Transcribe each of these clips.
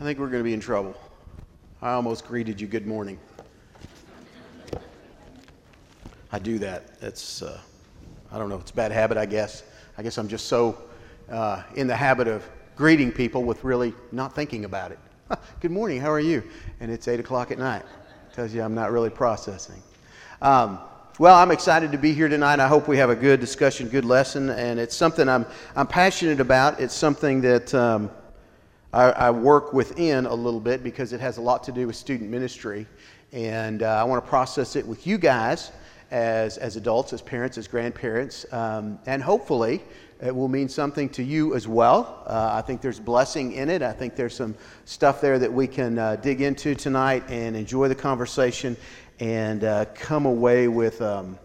I think we're going to be in trouble. I almost greeted you good morning. I do that. That's, uh, I don't know, it's a bad habit, I guess. I guess I'm just so uh, in the habit of greeting people with really not thinking about it. good morning, how are you? And it's 8 o'clock at night. Tells you I'm not really processing. Um, well, I'm excited to be here tonight. I hope we have a good discussion, good lesson, and it's something I'm, I'm passionate about. It's something that. Um, I, I, work within a little bit because it has a lot to do with student ministry. And uh, I want to process it with you guys as, as adults, as parents, as grandparents. Um, and hopefully, it will mean something to you as well. Uh, I think there's blessing in it. I think there's some stuff there that we can uh, dig into tonight and enjoy the conversation and uh, come away with um,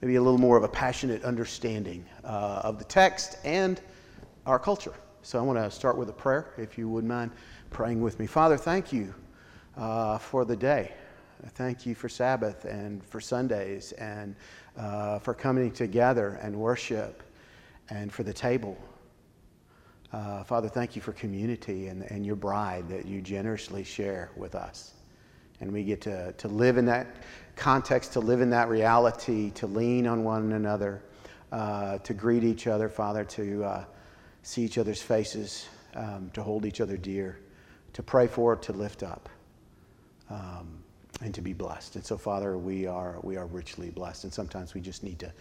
maybe a little more of a passionate understanding uh, of the text and our culture. So I want to start with a prayer, if you would mind praying with me. Father, thank you uh, for the day. Thank you for Sabbath and for Sundays and uh, for coming together and worship and for the table. Uh, Father, thank you for community and, and your bride that you generously share with us. And we get to, to live in that context, to live in that reality, to lean on one another, uh, to greet each other, Father, to uh, see each other's faces, um, to hold each other dear, to pray for, to lift up, um, and to be blessed. And so, Father, we are, we are richly blessed. And sometimes we just need to,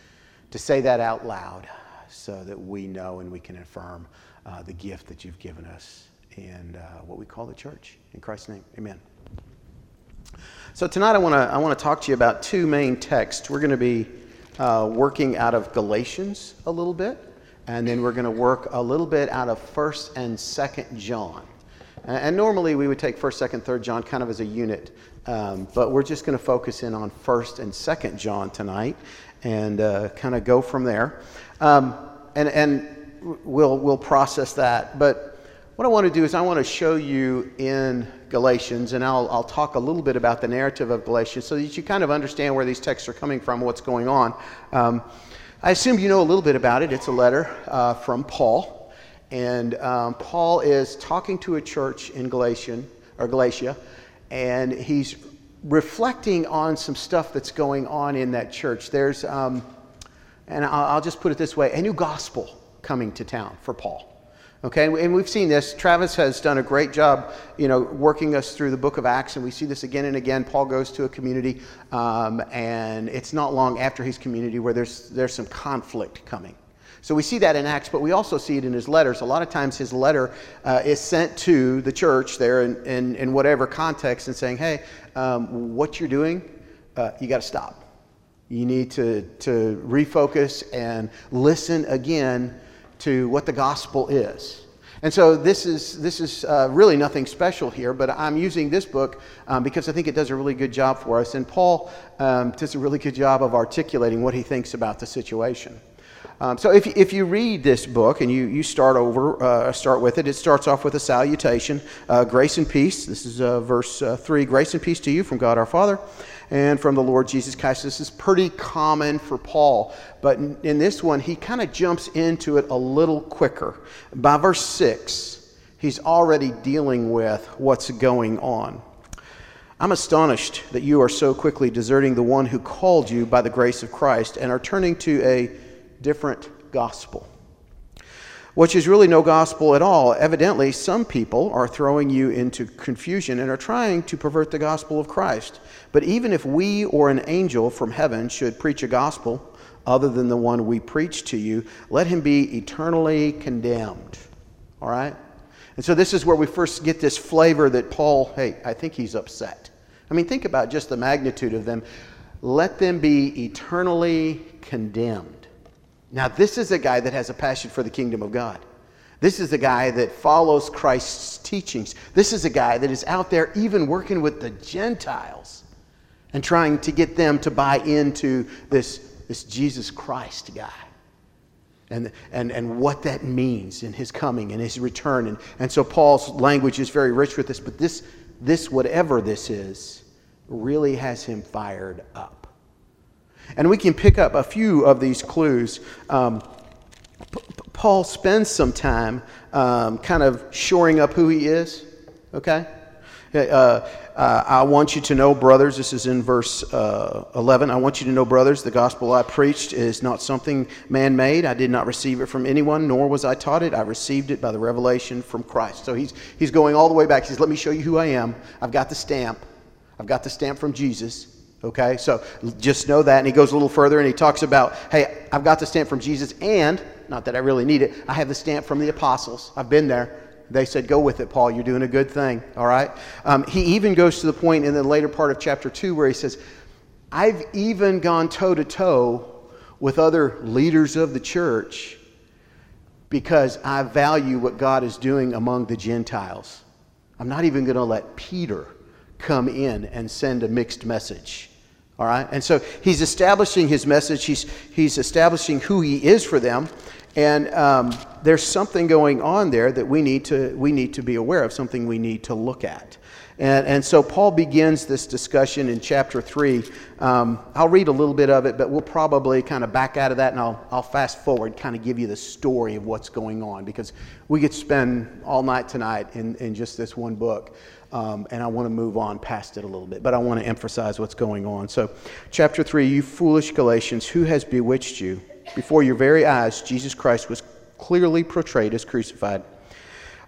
to say that out loud so that we know and we can affirm uh, the gift that you've given us and uh, what we call the church. In Christ's name, amen. So, tonight I want to I wanna talk to you about two main texts. We're going to be uh, working out of Galatians a little bit and then we're going to work a little bit out of 1st and 2nd John. And normally we would take 1st, 2nd, 3rd John kind of as a unit, um, but we're just going to focus in on 1st and 2nd John tonight and uh, kind of go from there. Um, and and we'll, we'll process that. But what I want to do is I want to show you in Galatians, and I'll, I'll talk a little bit about the narrative of Galatians so that you kind of understand where these texts are coming from, what's going on. Um, I assume you know a little bit about it. It's a letter uh, from Paul. And um, Paul is talking to a church in Galatian, or Galatia, and he's reflecting on some stuff that's going on in that church. There's, um, and I'll, I'll just put it this way a new gospel coming to town for Paul. Okay, and we've seen this. Travis has done a great job, you know, working us through the book of Acts, and we see this again and again. Paul goes to a community, um, and it's not long after his community where there's, there's some conflict coming. So we see that in Acts, but we also see it in his letters. A lot of times his letter uh, is sent to the church there in, in, in whatever context and saying, hey, um, what you're doing, uh, you got to stop. You need to, to refocus and listen again to what the gospel is. And so this is, this is uh, really nothing special here, but I'm using this book um, because I think it does a really good job for us. And Paul um, does a really good job of articulating what he thinks about the situation. Um, so if, if you read this book and you, you start over, uh, start with it, it starts off with a salutation, uh, grace and peace. This is uh, verse uh, 3, grace and peace to you from God our Father and from the Lord Jesus Christ. This is pretty common for Paul, but in, in this one, he kind of jumps into it a little quicker. By verse 6, he's already dealing with what's going on. I'm astonished that you are so quickly deserting the one who called you by the grace of Christ and are turning to a different gospel which is really no gospel at all. Evidently, some people are throwing you into confusion and are trying to pervert the gospel of Christ. But even if we or an angel from heaven should preach a gospel other than the one we preach to you, let him be eternally condemned. All right? And so this is where we first get this flavor that Paul, hey, I think he's upset. I mean, think about just the magnitude of them. Let them be eternally condemned. Now, this is a guy that has a passion for the kingdom of God. This is a guy that follows Christ's teachings. This is a guy that is out there even working with the Gentiles and trying to get them to buy into this, this Jesus Christ guy and, and, and what that means in his coming and his return. And, and so Paul's language is very rich with this, but this, this, whatever this is, really has him fired up. And we can pick up a few of these clues. Um, P- Paul spends some time um, kind of shoring up who he is. okay? Uh, uh, I want you to know, brothers, this is in verse uh, 11. I want you to know, brothers, the gospel I preached is not something man made. I did not receive it from anyone, nor was I taught it. I received it by the revelation from Christ. So he's, he's going all the way back. He says, Let me show you who I am. I've got the stamp. I've got the stamp from Jesus. Okay, so just know that. And he goes a little further and he talks about, Hey, I've got the stamp from Jesus, and not that I really need it, I have the stamp from the apostles. I've been there. They said, Go with it, Paul. You're doing a good thing. All right? Um, he even goes to the point in the later part of chapter 2 where he says, I've even gone toe to toe with other leaders of the church because I value what God is doing among the Gentiles. I'm not even going to let Peter come in and send a mixed message. All right? And so he's establishing his message, he's, he's establishing who he is for them. And um, there's something going on there that we need to, we need to be aware of, something we need to look at. And, and so Paul begins this discussion in chapter 3. Um, I'll read a little bit of it, but we'll probably kind of back out of that and I'll, I'll fast forward, kind of give you the story of what's going on because we could spend all night tonight in, in just this one book. Um, and I want to move on past it a little bit, but I want to emphasize what's going on. So, chapter 3 You foolish Galatians, who has bewitched you? Before your very eyes, Jesus Christ was clearly portrayed as crucified.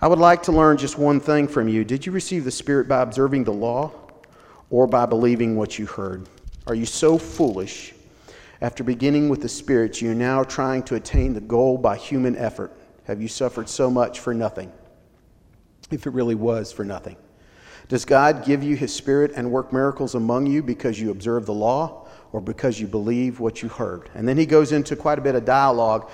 I would like to learn just one thing from you. Did you receive the Spirit by observing the law or by believing what you heard? Are you so foolish? After beginning with the Spirit, you are now trying to attain the goal by human effort. Have you suffered so much for nothing? If it really was for nothing. Does God give you His Spirit and work miracles among you because you observe the law or because you believe what you heard? And then he goes into quite a bit of dialogue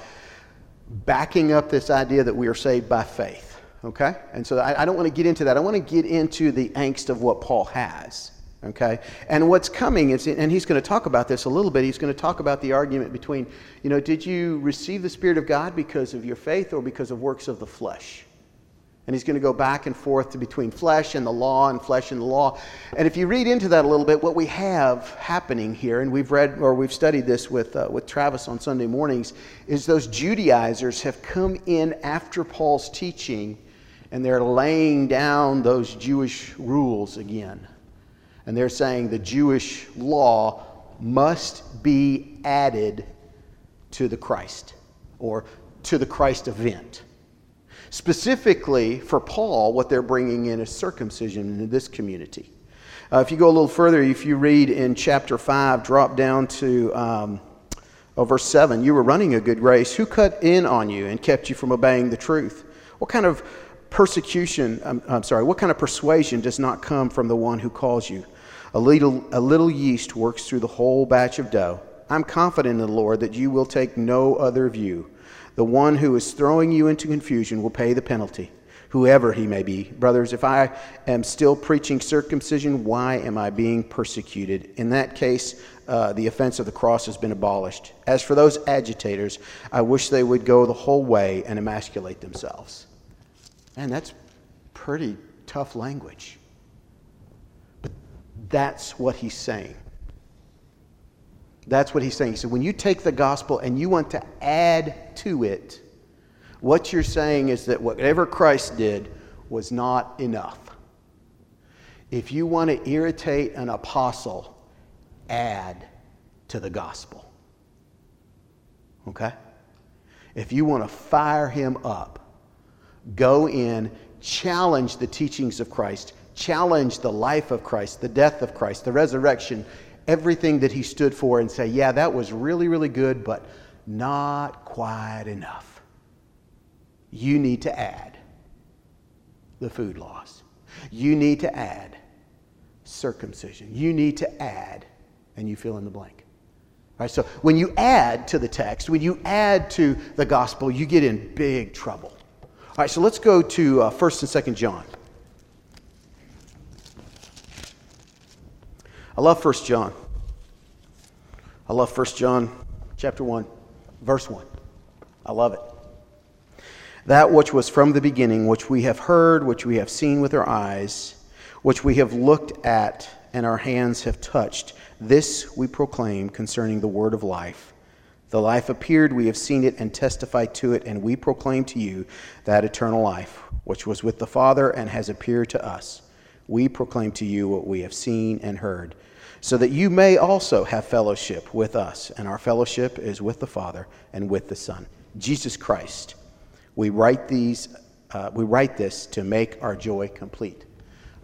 backing up this idea that we are saved by faith. Okay? And so I, I don't want to get into that. I want to get into the angst of what Paul has. Okay? And what's coming is, and he's going to talk about this a little bit, he's going to talk about the argument between, you know, did you receive the Spirit of God because of your faith or because of works of the flesh? And he's going to go back and forth to between flesh and the law and flesh and the law. And if you read into that a little bit, what we have happening here, and we've read or we've studied this with, uh, with Travis on Sunday mornings, is those Judaizers have come in after Paul's teaching and they're laying down those Jewish rules again. And they're saying the Jewish law must be added to the Christ or to the Christ event. Specifically, for Paul, what they're bringing in is circumcision in this community. Uh, if you go a little further, if you read in chapter 5, drop down to um, oh, verse 7, you were running a good race. Who cut in on you and kept you from obeying the truth? What kind of persecution, I'm, I'm sorry, what kind of persuasion does not come from the one who calls you? A little, a little yeast works through the whole batch of dough. I'm confident in the Lord that you will take no other view. The one who is throwing you into confusion will pay the penalty, whoever he may be. Brothers, if I am still preaching circumcision, why am I being persecuted? In that case, uh, the offense of the cross has been abolished. As for those agitators, I wish they would go the whole way and emasculate themselves. And that's pretty tough language. But that's what he's saying. That's what he's saying. He said, when you take the gospel and you want to add to it, what you're saying is that whatever Christ did was not enough. If you want to irritate an apostle, add to the gospel. Okay? If you want to fire him up, go in, challenge the teachings of Christ, challenge the life of Christ, the death of Christ, the resurrection, everything that he stood for and say, yeah, that was really, really good, but not quite enough. You need to add the food laws. You need to add circumcision. You need to add, and you fill in the blank. All right, so when you add to the text, when you add to the gospel, you get in big trouble. All right, so let's go to uh, 1st and 2nd John. I love 1 John. I love 1 John chapter 1, verse 1. I love it. That which was from the beginning, which we have heard, which we have seen with our eyes, which we have looked at and our hands have touched, this we proclaim concerning the word of life. The life appeared, we have seen it and testified to it, and we proclaim to you that eternal life which was with the Father and has appeared to us. We proclaim to you what we have seen and heard, so that you may also have fellowship with us. And our fellowship is with the Father and with the Son, Jesus Christ. We write these. Uh, we write this to make our joy complete.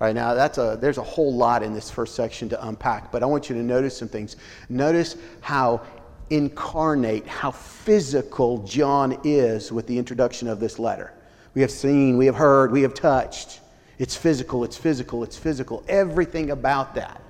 All right, now that's a, there's a whole lot in this first section to unpack, but I want you to notice some things. Notice how incarnate, how physical John is with the introduction of this letter. We have seen, we have heard, we have touched. It's physical, it's physical, it's physical. Everything about that.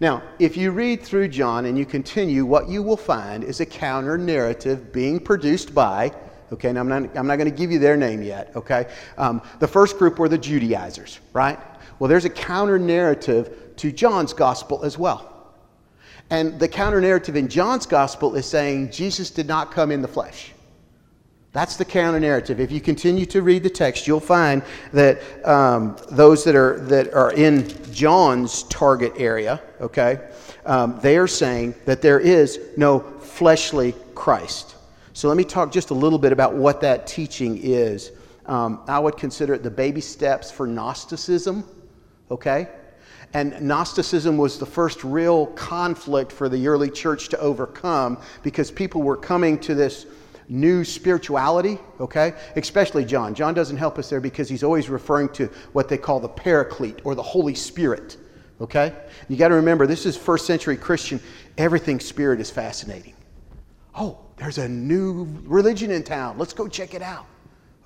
Now, if you read through John and you continue, what you will find is a counter narrative being produced by, okay, now I'm not, I'm not going to give you their name yet, okay? Um, the first group were the Judaizers, right? Well, there's a counter narrative to John's gospel as well. And the counter narrative in John's gospel is saying Jesus did not come in the flesh. That's the counter narrative. If you continue to read the text, you'll find that um, those that are, that are in John's target area, okay, um, they are saying that there is no fleshly Christ. So let me talk just a little bit about what that teaching is. Um, I would consider it the baby steps for Gnosticism, okay? And Gnosticism was the first real conflict for the early church to overcome because people were coming to this new spirituality, okay? Especially John. John doesn't help us there because he's always referring to what they call the paraclete or the Holy Spirit, okay? You got to remember, this is first century Christian. Everything spirit is fascinating. Oh, there's a new religion in town. Let's go check it out,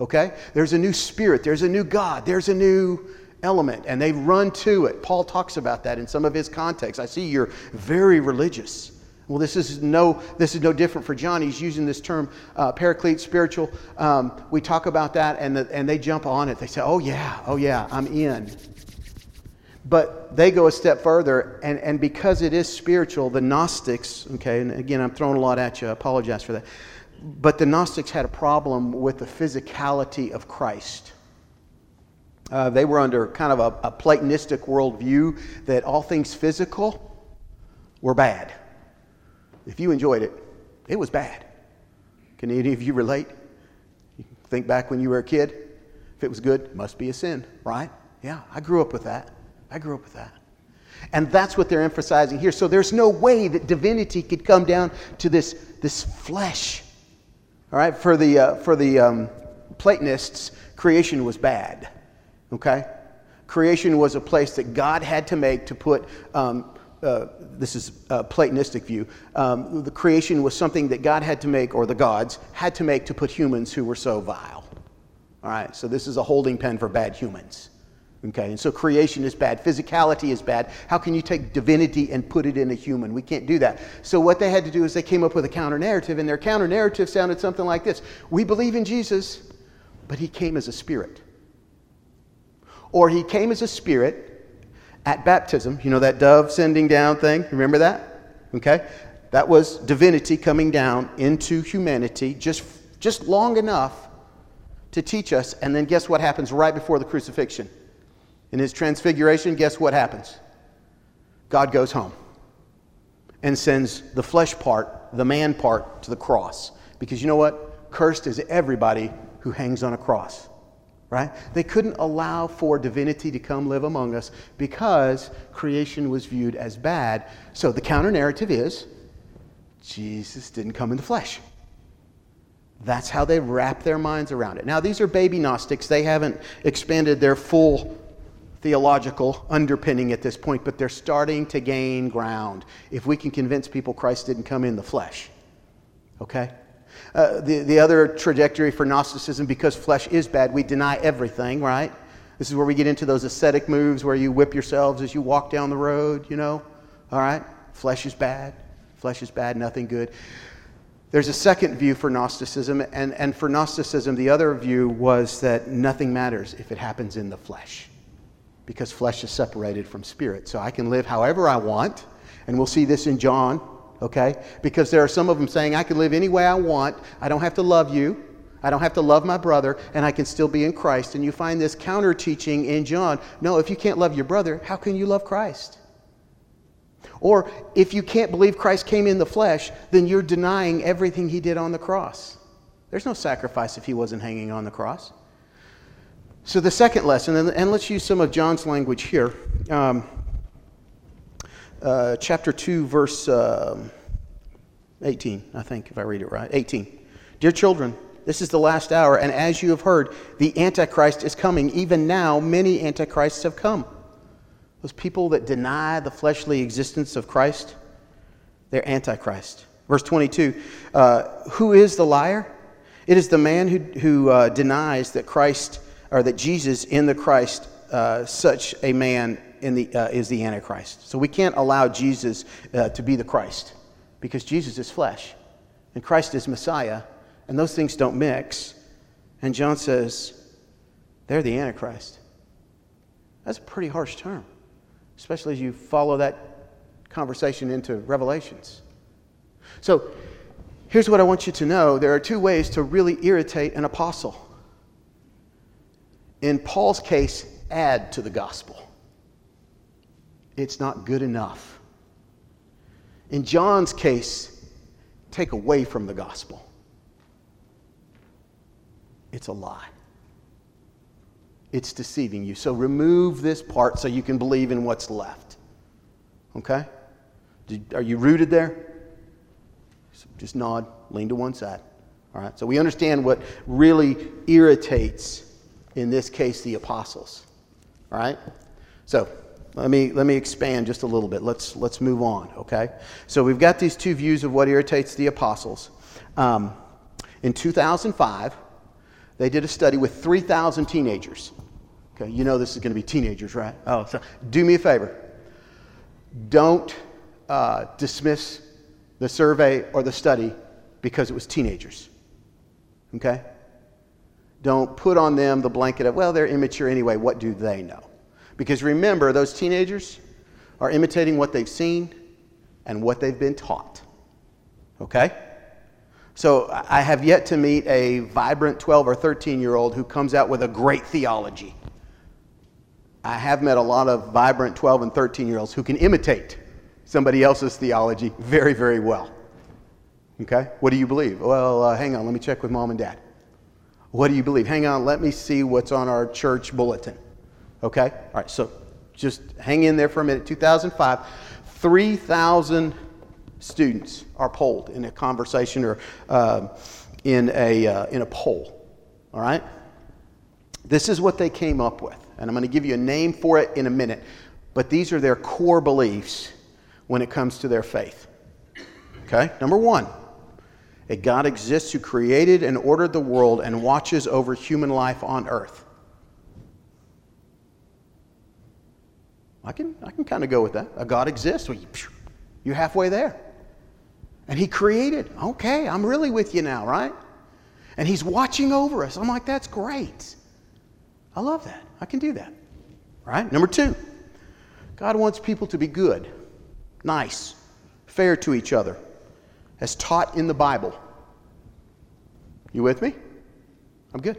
okay? There's a new spirit, there's a new God, there's a new element, and they run to it. Paul talks about that in some of his contexts. I see you're very religious. Well, this is no, this is no different for John. He's using this term, uh, paraclete, spiritual. Um, we talk about that, and, the, and they jump on it. They say, oh, yeah, oh, yeah, I'm in. But they go a step further, and, and because it is spiritual, the Gnostics, okay, and again, I'm throwing a lot at you, I apologize for that. But the Gnostics had a problem with the physicality of Christ. Uh, they were under kind of a, a Platonistic worldview that all things physical were bad if you enjoyed it, it was bad. Can any of you relate? You think back when you were a kid? If it was good, it must be a sin, right? Yeah, I grew up with that. I grew up with that. And that's what they're emphasizing here. So there's no way that divinity could come down to this, this flesh. All right, for the, uh, for the um, Platonists, creation was bad. Okay? Creation was a place that God had to make to put um, uh, this is a Platonistic view. Um, the creation was something that God had to make, or the gods had to make to put humans who were so vile. All right, so this is a holding pen for bad humans. Okay, and so creation is bad, physicality is bad. How can you take divinity and put it in a human? We can't do that. So, what they had to do is they came up with a counter narrative, and their counter narrative sounded something like this We believe in Jesus, but he came as a spirit. Or he came as a spirit at baptism. You know that dove sending down thing? Remember that? Okay? That was divinity coming down into humanity just, just long enough to teach us. And then guess what happens right before the crucifixion? In his transfiguration, guess what happens? God goes home and sends the flesh part, the man part, to the cross. Because you know what? Cursed is everybody who hangs on a cross right? They couldn't allow for divinity to come live among us because creation was viewed as bad. So the counter narrative is Jesus didn't come in the flesh. That's how they wrap their minds around it. Now, these are baby Gnostics. They haven't expanded their full theological underpinning at this point, but they're starting to gain ground. If we can convince people Christ didn't come in the flesh, okay? Uh, the, the other trajectory for Gnosticism, because flesh is bad, we deny everything, right? This is where we get into those ascetic moves where you whip yourselves as you walk down the road, you know? All right? Flesh is bad. Flesh is bad, nothing good. There's a second view for Gnosticism, and, and for Gnosticism, the other view was that nothing matters if it happens in the flesh, because flesh is separated from spirit. So I can live however I want, and we'll see this in John okay? Because there are some of them saying, I can live any way I want. I don't have to love you. I don't have to love my brother, and I can still be in Christ. And you find this counter teaching in John. No, if you can't love your brother, how can you love Christ? Or if you can't believe Christ came in the flesh, then you're denying everything he did on the cross. There's no sacrifice if he wasn't hanging on the cross. So, the second lesson, and, let's use some of John's language here. Um, uh, chapter 2, verse um, 18, I think, if I read it right. 18. Dear children, this is the last hour, and as you have heard, the Antichrist is coming. Even now, many Antichrists have come. Those people that deny the fleshly existence of Christ, they're Antichrist. Verse 22 uh, Who is the liar? It is the man who, who uh, denies that Christ, or that Jesus in the Christ, uh, such a man in the, uh, is the Antichrist. So we can't allow Jesus uh, to be the Christ because Jesus is flesh and Christ is Messiah, and those things don't mix. And John says, they're the Antichrist. That's a pretty harsh term, especially as you follow that conversation into Revelations. So here's what I want you to know there are two ways to really irritate an apostle. In Paul's case, add to the gospel. It's not good enough. In John's case, take away from the gospel. It's a lie. It's deceiving you. So remove this part so you can believe in what's left. Okay? Are you rooted there? Just nod, lean to one side. All right? So we understand what really irritates, in this case, the apostles. All right? So let me, let me expand just a little bit. Let's, let's move on, okay? So we've got these two views of what irritates the apostles. Um, in 2005, they did a study with 3,000 teenagers. Okay, you know this is going to be teenagers, right? Oh, so do me a favor. Don't uh, dismiss the survey or the study because it was teenagers. Okay? Don't put on them the blanket of, well, they're immature anyway. What do they know? Because remember, those teenagers are imitating what they've seen and what they've been taught. Okay? So I have yet to meet a vibrant 12 or 13 year old who comes out with a great theology. I have met a lot of vibrant 12 and 13 year olds who can imitate somebody else's theology very, very well. Okay? What do you believe? Well, uh, hang on, let me check with mom and dad. What do you believe? Hang on, let me see what's on our church bulletin. Okay? All right, so just hang in there for a minute. 2005, 3,000 students are polled in a conversation or uh, in, a, uh, in a poll. All right? This is what they came up with. And I'm going to give you a name for it in a minute. But these are their core beliefs when it comes to their faith. Okay? Number one, a God exists who created and ordered the world and watches over human life on earth. I can, I can kind of go with that. A God exists. Well, you're halfway there. And He created. Okay, I'm really with you now, right? And He's watching over us. I'm like, that's great. I love that. I can do that. Right? Number two, God wants people to be good, nice, fair to each other, as taught in the Bible. You with me? I'm good.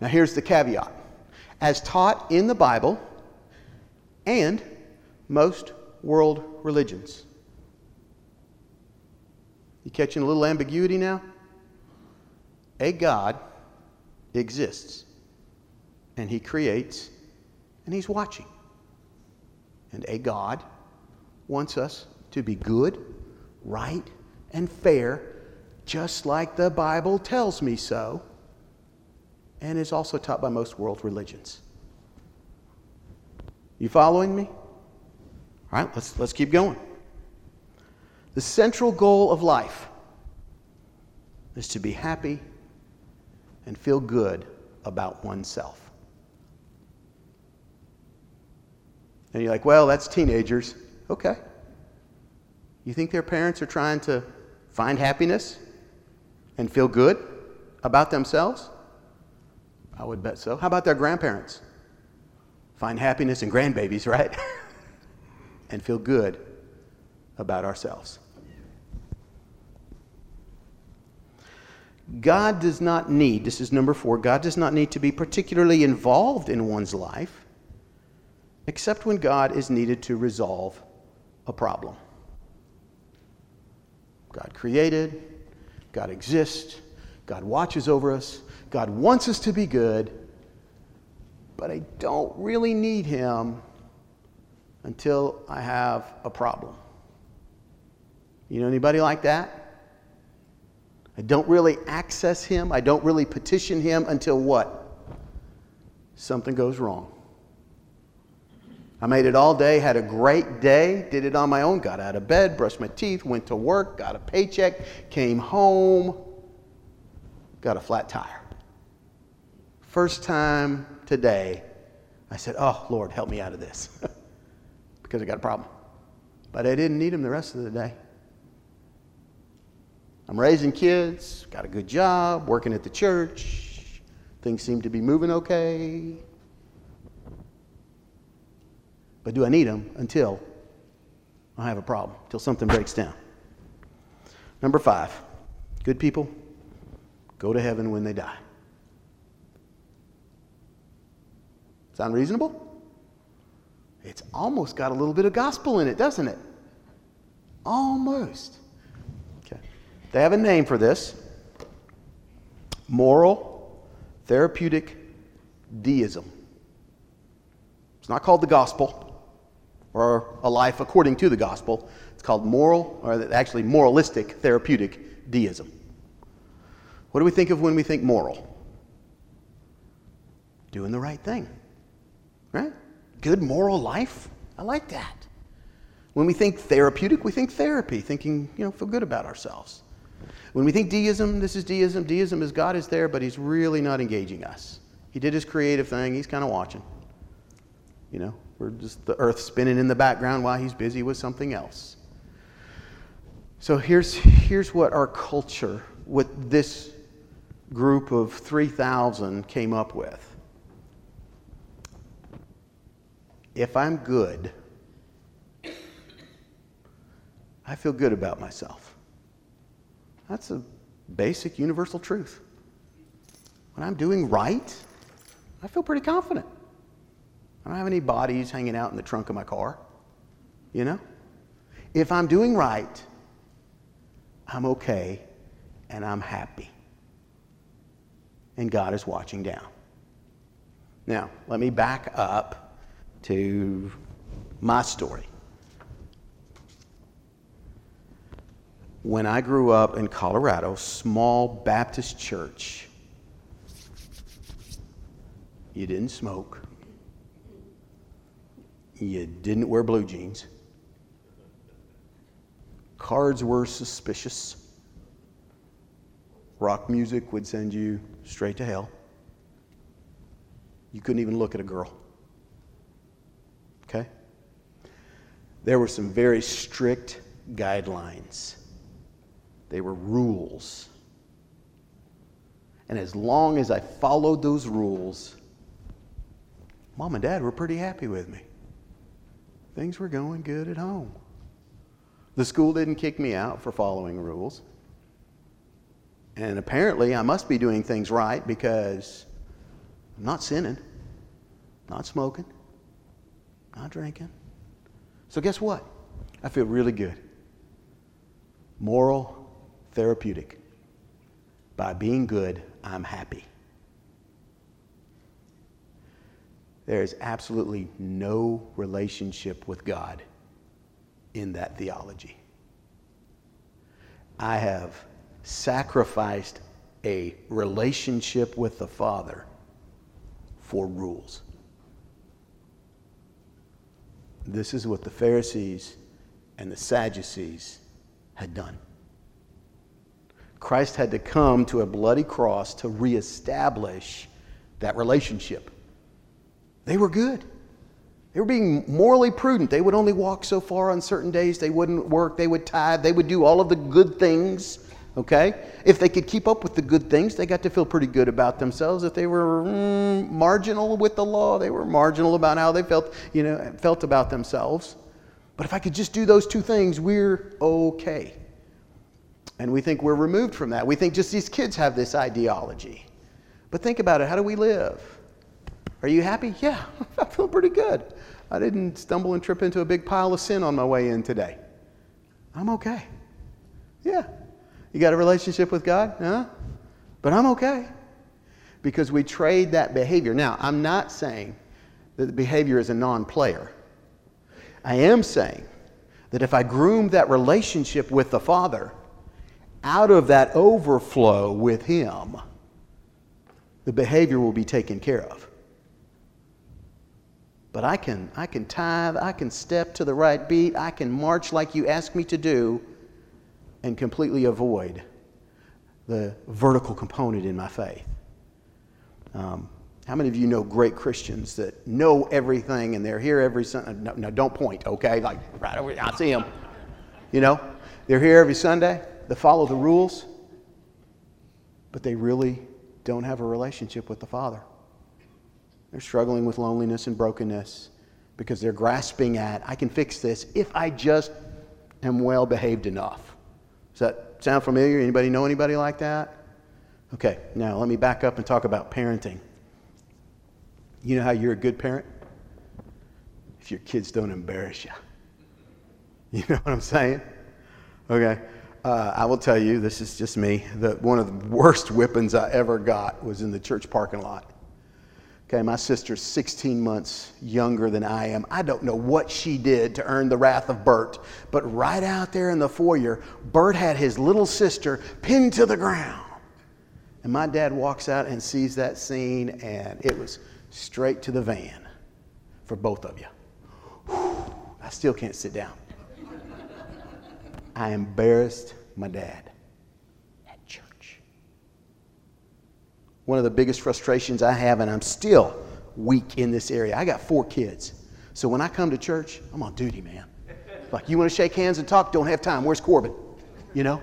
Now, here's the caveat as taught in the Bible, and most world religions. You catching a little ambiguity now? A God exists, and He creates, and He's watching. And a God wants us to be good, right, and fair, just like the Bible tells me so, and is also taught by most world religions. You following me? All right, let's, let's keep going. The central goal of life is to be happy and feel good about oneself. And you're like, well, that's teenagers. Okay. You think their parents are trying to find happiness and feel good about themselves? I would bet so. How about their grandparents? Find happiness in grandbabies, right? and feel good about ourselves. God does not need, this is number four, God does not need to be particularly involved in one's life except when God is needed to resolve a problem. God created, God exists, God watches over us, God wants us to be good, but I don't really need him until I have a problem. You know anybody like that? I don't really access him. I don't really petition him until what? Something goes wrong. I made it all day, had a great day, did it on my own, got out of bed, brushed my teeth, went to work, got a paycheck, came home, got a flat tire. First time today, I said, Oh, Lord, help me out of this because I got a problem. But I didn't need him the rest of the day. I'm raising kids, got a good job, working at the church. Things seem to be moving okay. But do I need him until I have a problem, until something breaks down? Number five, good people go to heaven when they die. Sound reasonable? It's almost got a little bit of gospel in it, doesn't it? Almost. Okay. They have a name for this moral therapeutic deism. It's not called the gospel or a life according to the gospel. It's called moral, or actually moralistic therapeutic deism. What do we think of when we think moral? Doing the right thing, right? Good moral life. I like that. When we think therapeutic, we think therapy, thinking, you know, feel good about ourselves. When we think deism, this is deism. Deism is God is there, but He's really not engaging us. He did His creative thing, He's kind of watching. You know, we're just the earth spinning in the background while he's busy with something else. So here's, here's what our culture, what this group of 3,000 came up with. If I'm good, I feel good about myself. That's a basic universal truth. When I'm doing right, I feel pretty confident. I don't have any bodies hanging out in the trunk of my car. You know? If I'm doing right, I'm okay and I'm happy. And God is watching down. Now, let me back up to my story. When I grew up in Colorado, small Baptist church, you didn't smoke. You didn't wear blue jeans. Cards were suspicious. Rock music would send you straight to hell. You couldn't even look at a girl. Okay? There were some very strict guidelines, they were rules. And as long as I followed those rules, mom and dad were pretty happy with me. Things were going good at home. The school didn't kick me out for following rules. And apparently, I must be doing things right because I'm not sinning, not smoking, not drinking. So, guess what? I feel really good. Moral, therapeutic. By being good, I'm happy. There is absolutely no relationship with God in that theology. I have sacrificed a relationship with the Father for rules. This is what the Pharisees and the Sadducees had done. Christ had to come to a bloody cross to reestablish that relationship. They were good. They were being morally prudent. They would only walk so far on certain days. They wouldn't work. They would tithe. They would do all of the good things. Okay? If they could keep up with the good things, they got to feel pretty good about themselves. If they were mm, marginal with the law, they were marginal about how they felt, you know, felt about themselves. But if I could just do those two things, we're okay. And we think we're removed from that. We think just these kids have this ideology. But think about it. How do we live? Are you happy? Yeah, I feel pretty good. I didn't stumble and trip into a big pile of sin on my way in today. I'm okay. Yeah. You got a relationship with God? Huh? But I'm okay. because we trade that behavior. Now, I'm not saying that the behavior is a non player. I am saying that if I groom that relationship with the Father out of that overflow with Him, the behavior will be taken care of. But I can, I can tithe, I can step to the right beat, I can march like you ask me to do, and completely avoid the vertical component in my faith. Um, how many of you know great Christians that know everything and they're here every Sunday? No, no, don't point, okay? Like, right over I see them. You know, they're here every Sunday, they follow the rules, but they really don't have a relationship with the Father. They're struggling with loneliness and brokenness because they're grasping at, I can fix this if I just am well behaved enough. Does that sound familiar? Anybody know anybody like that? Okay, now let me back up and talk about parenting. You know how you're a good parent? If your kids don't embarrass you. You know what I'm saying? Okay. Uh, I will tell you, this is just me, that one of the worst whippings I ever got was in the church parking lot. Okay, my sister's 16 months younger than I am. I don't know what she did to earn the wrath of Bert, but right out there in the foyer, Bert had his little sister pinned to the ground. And my dad walks out and sees that scene, and it was straight to the van for both of you. Whew, I still can't sit down. I embarrassed my dad at church. One of the biggest frustrations I have, and I'm still weak in this area, I got four kids. So when I come to church, I'm on duty, man. Like, you want to shake hands and talk? Don't have time. Where's Corbin? You know?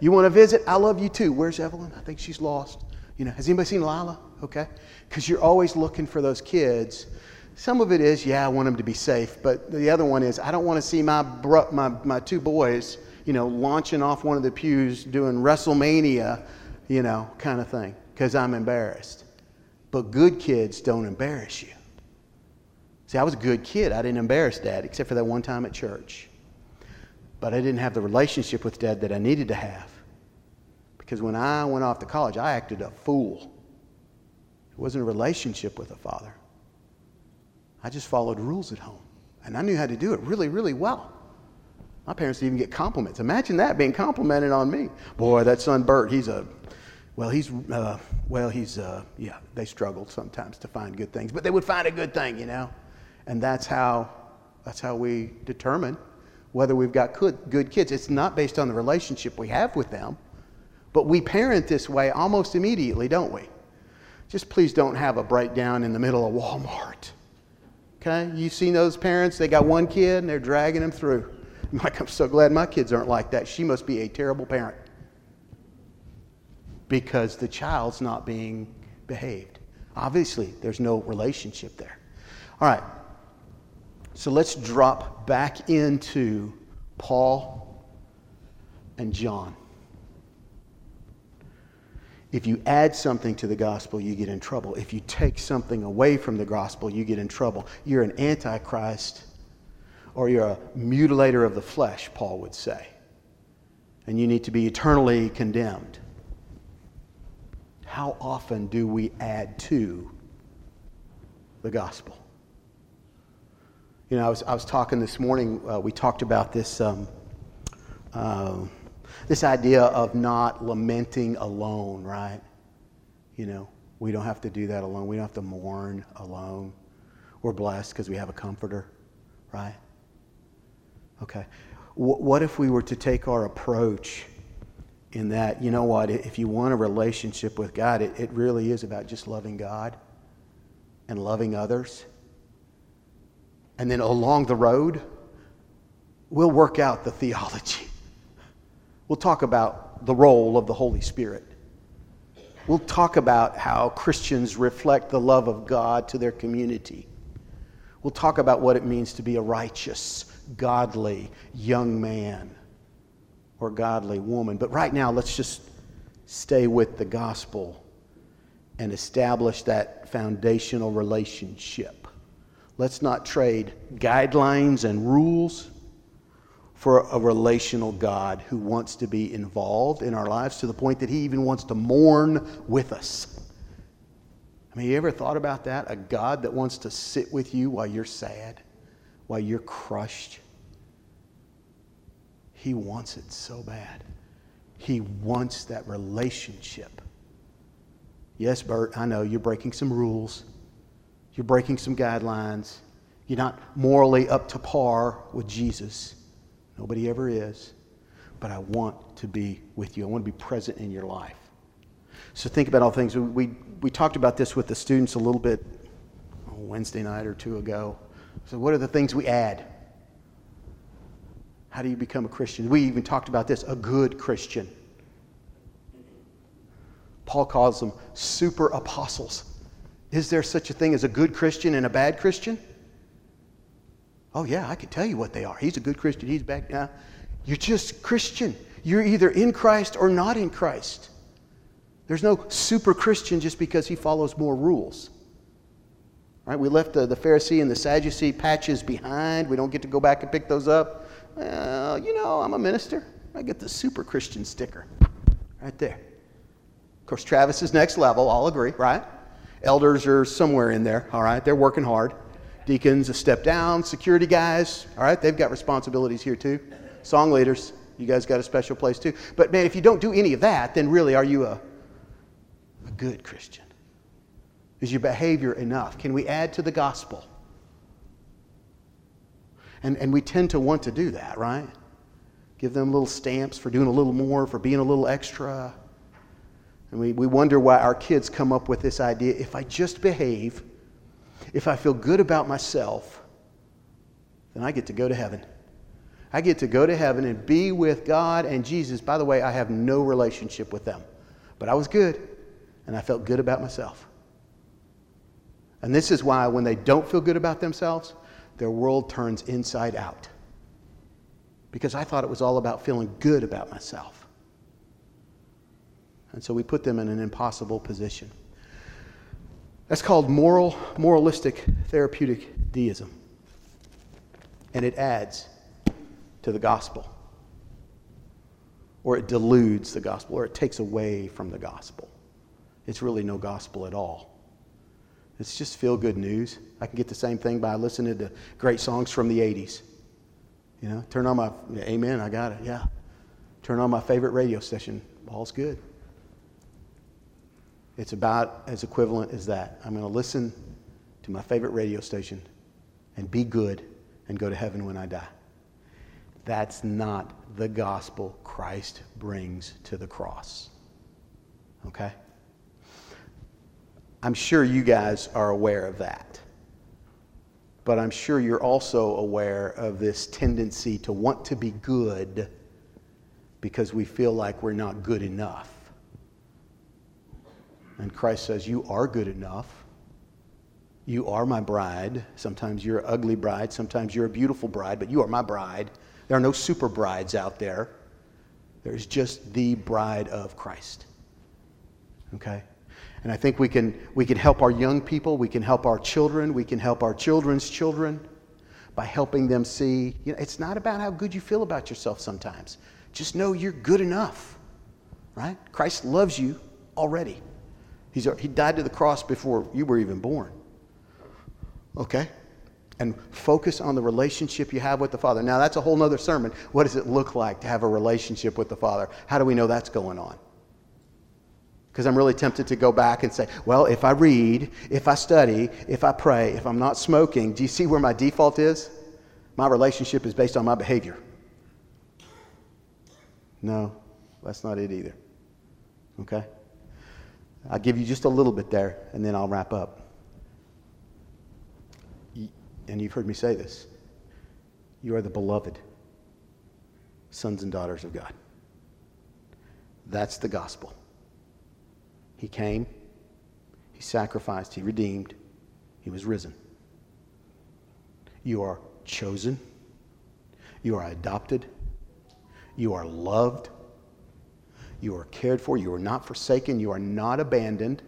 You want to visit? I love you too. Where's Evelyn? I think she's lost. You know, has anybody seen Lila? Okay. Because you're always looking for those kids. Some of it is, yeah, I want them to be safe. But the other one is, I don't want to see my, bro- my, my two boys, you know, launching off one of the pews doing WrestleMania, you know, kind of thing, because I'm embarrassed. But good kids don't embarrass you. See, I was a good kid. I didn't embarrass dad, except for that one time at church. But I didn't have the relationship with dad that I needed to have. Because when I went off to college, I acted a fool. It wasn't a relationship with a father. I just followed rules at home. And I knew how to do it really, really well. My parents didn't even get compliments. Imagine that being complimented on me. Boy, that son Bert, he's a, well, he's, uh, well, he's, uh, yeah, they struggled sometimes to find good things, but they would find a good thing, you know? And that's how, that's how we determine whether we've got good, good kids. It's not based on the relationship we have with them. But we parent this way almost immediately, don't we? Just please don't have a breakdown in the middle of Walmart. Okay? You've seen those parents, they got one kid and they're dragging them through. I'm like, I'm so glad my kids aren't like that. She must be a terrible parent. Because the child's not being behaved. Obviously, there's no relationship there. All right. So let's drop back into Paul and John. If you add something to the gospel, you get in trouble. If you take something away from the gospel, you get in trouble. You're an antichrist or you're a mutilator of the flesh, Paul would say. And you need to be eternally condemned. How often do we add to the gospel? You know, I was, I was talking this morning, uh, we talked about this. Um, uh, this idea of not lamenting alone, right? You know, we don't have to do that alone. We don't have to mourn alone. We're blessed because we have a comforter, right? Okay. W- what if we were to take our approach in that, you know what, if you want a relationship with God, it, it really is about just loving God and loving others. And then along the road, we'll work out the theology. We'll talk about the role of the Holy Spirit. We'll talk about how Christians reflect the love of God to their community. We'll talk about what it means to be a righteous, godly young man or godly woman. But right now, let's just stay with the gospel and establish that foundational relationship. Let's not trade guidelines and rules for a relational God who wants to be involved in our lives to the point that he even wants to mourn with us. I mean, you ever thought about that? A God that wants to sit with you while you're sad, while you're crushed. He wants it so bad. He wants that relationship. Yes, Bert, I know you're breaking some rules. You're breaking some guidelines. You're not morally up to par with Jesus. Nobody ever is. But I want to be with you. I want to be present in your life. So think about all things. We, we, we talked about this with the students a little bit oh, Wednesday night or two ago. So, what are the things we add? How do you become a Christian? We even talked about this a good Christian. Paul calls them super apostles. Is there such a thing as a good Christian and a bad Christian? Oh, yeah, I can tell you what they are. He's a good Christian, he's bad. Now, you're just Christian. You're either in Christ or not in Christ. There's no super Christian just because he follows more rules. Right? We left the, the Pharisee and the Sadducee patches behind. We don't get to go back and pick those up. Well, you know, I'm a minister. I get the super Christian sticker right there. Of course, Travis is next level, I'll agree, right? Elders are somewhere in there, all right? They're working hard. Deacons, a step down. Security guys, all right? They've got responsibilities here too. Song leaders, you guys got a special place too. But man, if you don't do any of that, then really are you a, a good Christian? Is your behavior enough? Can we add to the gospel? And, and we tend to want to do that, right? Give them little stamps for doing a little more, for being a little extra. And we, we wonder why our kids come up with this idea if I just behave, if I feel good about myself, then I get to go to heaven. I get to go to heaven and be with God and Jesus. By the way, I have no relationship with them, but I was good and I felt good about myself. And this is why when they don't feel good about themselves, their world turns inside out. Because I thought it was all about feeling good about myself. And so we put them in an impossible position. That's called moral, moralistic therapeutic deism. And it adds to the gospel. Or it deludes the gospel, or it takes away from the gospel. It's really no gospel at all. It's just feel good news. I can get the same thing by listening to great songs from the 80s. You know, turn on my, amen, I got it, yeah. Turn on my favorite radio station, all's good. It's about as equivalent as that. I'm going to listen to my favorite radio station and be good and go to heaven when I die. That's not the gospel Christ brings to the cross. Okay? I'm sure you guys are aware of that. But I'm sure you're also aware of this tendency to want to be good because we feel like we're not good enough. And Christ says, You are good enough. You are my bride. Sometimes you're an ugly bride, sometimes you're a beautiful bride, but you are my bride. There are no super brides out there. There's just the bride of Christ. Okay? And I think we can, we can help our young people, we can help our children, we can help our children's children by helping them see you know, it's not about how good you feel about yourself sometimes. Just know you're good enough, right? Christ loves you already. He's, he died to the cross before you were even born. Okay? And focus on the relationship you have with the Father. Now, that's a whole other sermon. What does it look like to have a relationship with the Father? How do we know that's going on? Because I'm really tempted to go back and say, well, if I read, if I study, if I pray, if I'm not smoking, do you see where my default is? My relationship is based on my behavior. No, that's not it either. Okay? I'll give you just a little bit there, and then I'll wrap up. And you've heard me say this you are the beloved sons and daughters of God. That's the gospel. He came, He sacrificed, He redeemed, He was risen. You are chosen, you are adopted, you are loved, you are cared for, you are not forsaken, you are not abandoned.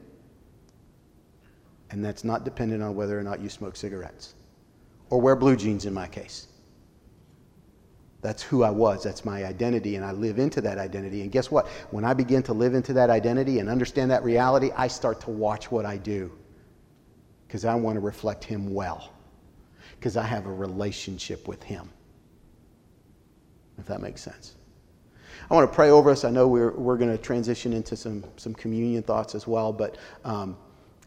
And that's not dependent on whether or not you smoke cigarettes or wear blue jeans in my case. That's who I was. That's my identity, and I live into that identity. And guess what? When I begin to live into that identity and understand that reality, I start to watch what I do. because I want to reflect Him well, because I have a relationship with Him. If that makes sense. I want to pray over us. I know we're, we're going to transition into some, some communion thoughts as well, but um,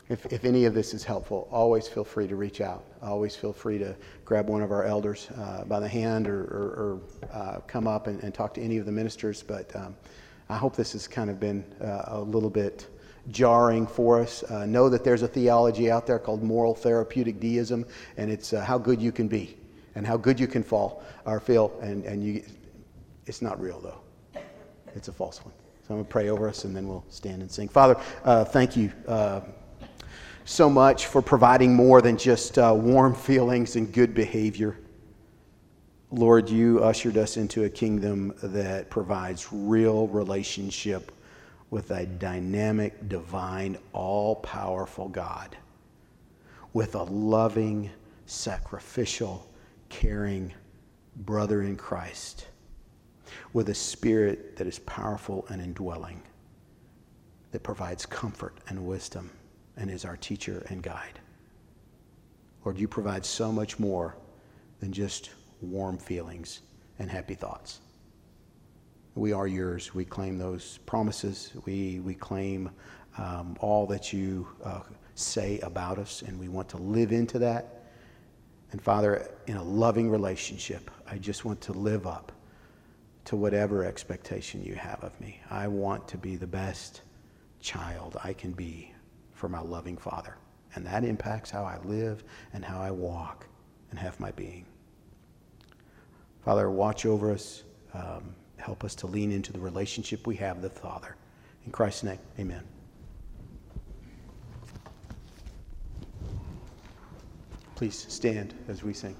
if, if any of this is helpful, always feel free to reach out. Always feel free to grab one of our elders uh, by the hand or, or, or uh, come up and, and, talk to any of the ministers. But um, I hope this has kind of been uh, a little bit jarring for us. Uh, know that there's a theology out there called moral therapeutic deism, and it's uh, how good you can be and how good you can fall or feel. And, and you, it's not real, though, it's a false one. So I'm going to pray over us and then we'll stand and sing. Father, uh, thank you so much for providing more than just uh, warm feelings and good behavior. Lord, you ushered us into a kingdom that provides real relationship with a dynamic, divine, all powerful God, with a loving, sacrificial, caring brother in Christ, with a spirit that is powerful and indwelling, that provides comfort and wisdom and is our teacher and guide. Lord, you provide so much more than just warm feelings and happy thoughts. We are yours. We claim those promises. We, we claim um, all that you uh, say about us, and we want to live into that. And Father, in a loving relationship, I just want to live up to whatever expectation you have of me. I want to be the best child I can be for my loving Father. And that impacts how I live and how I walk and have my being. Father, watch over us. Um, help us to lean into the relationship we have with the Father. In Christ's name, amen. Please stand as we sing.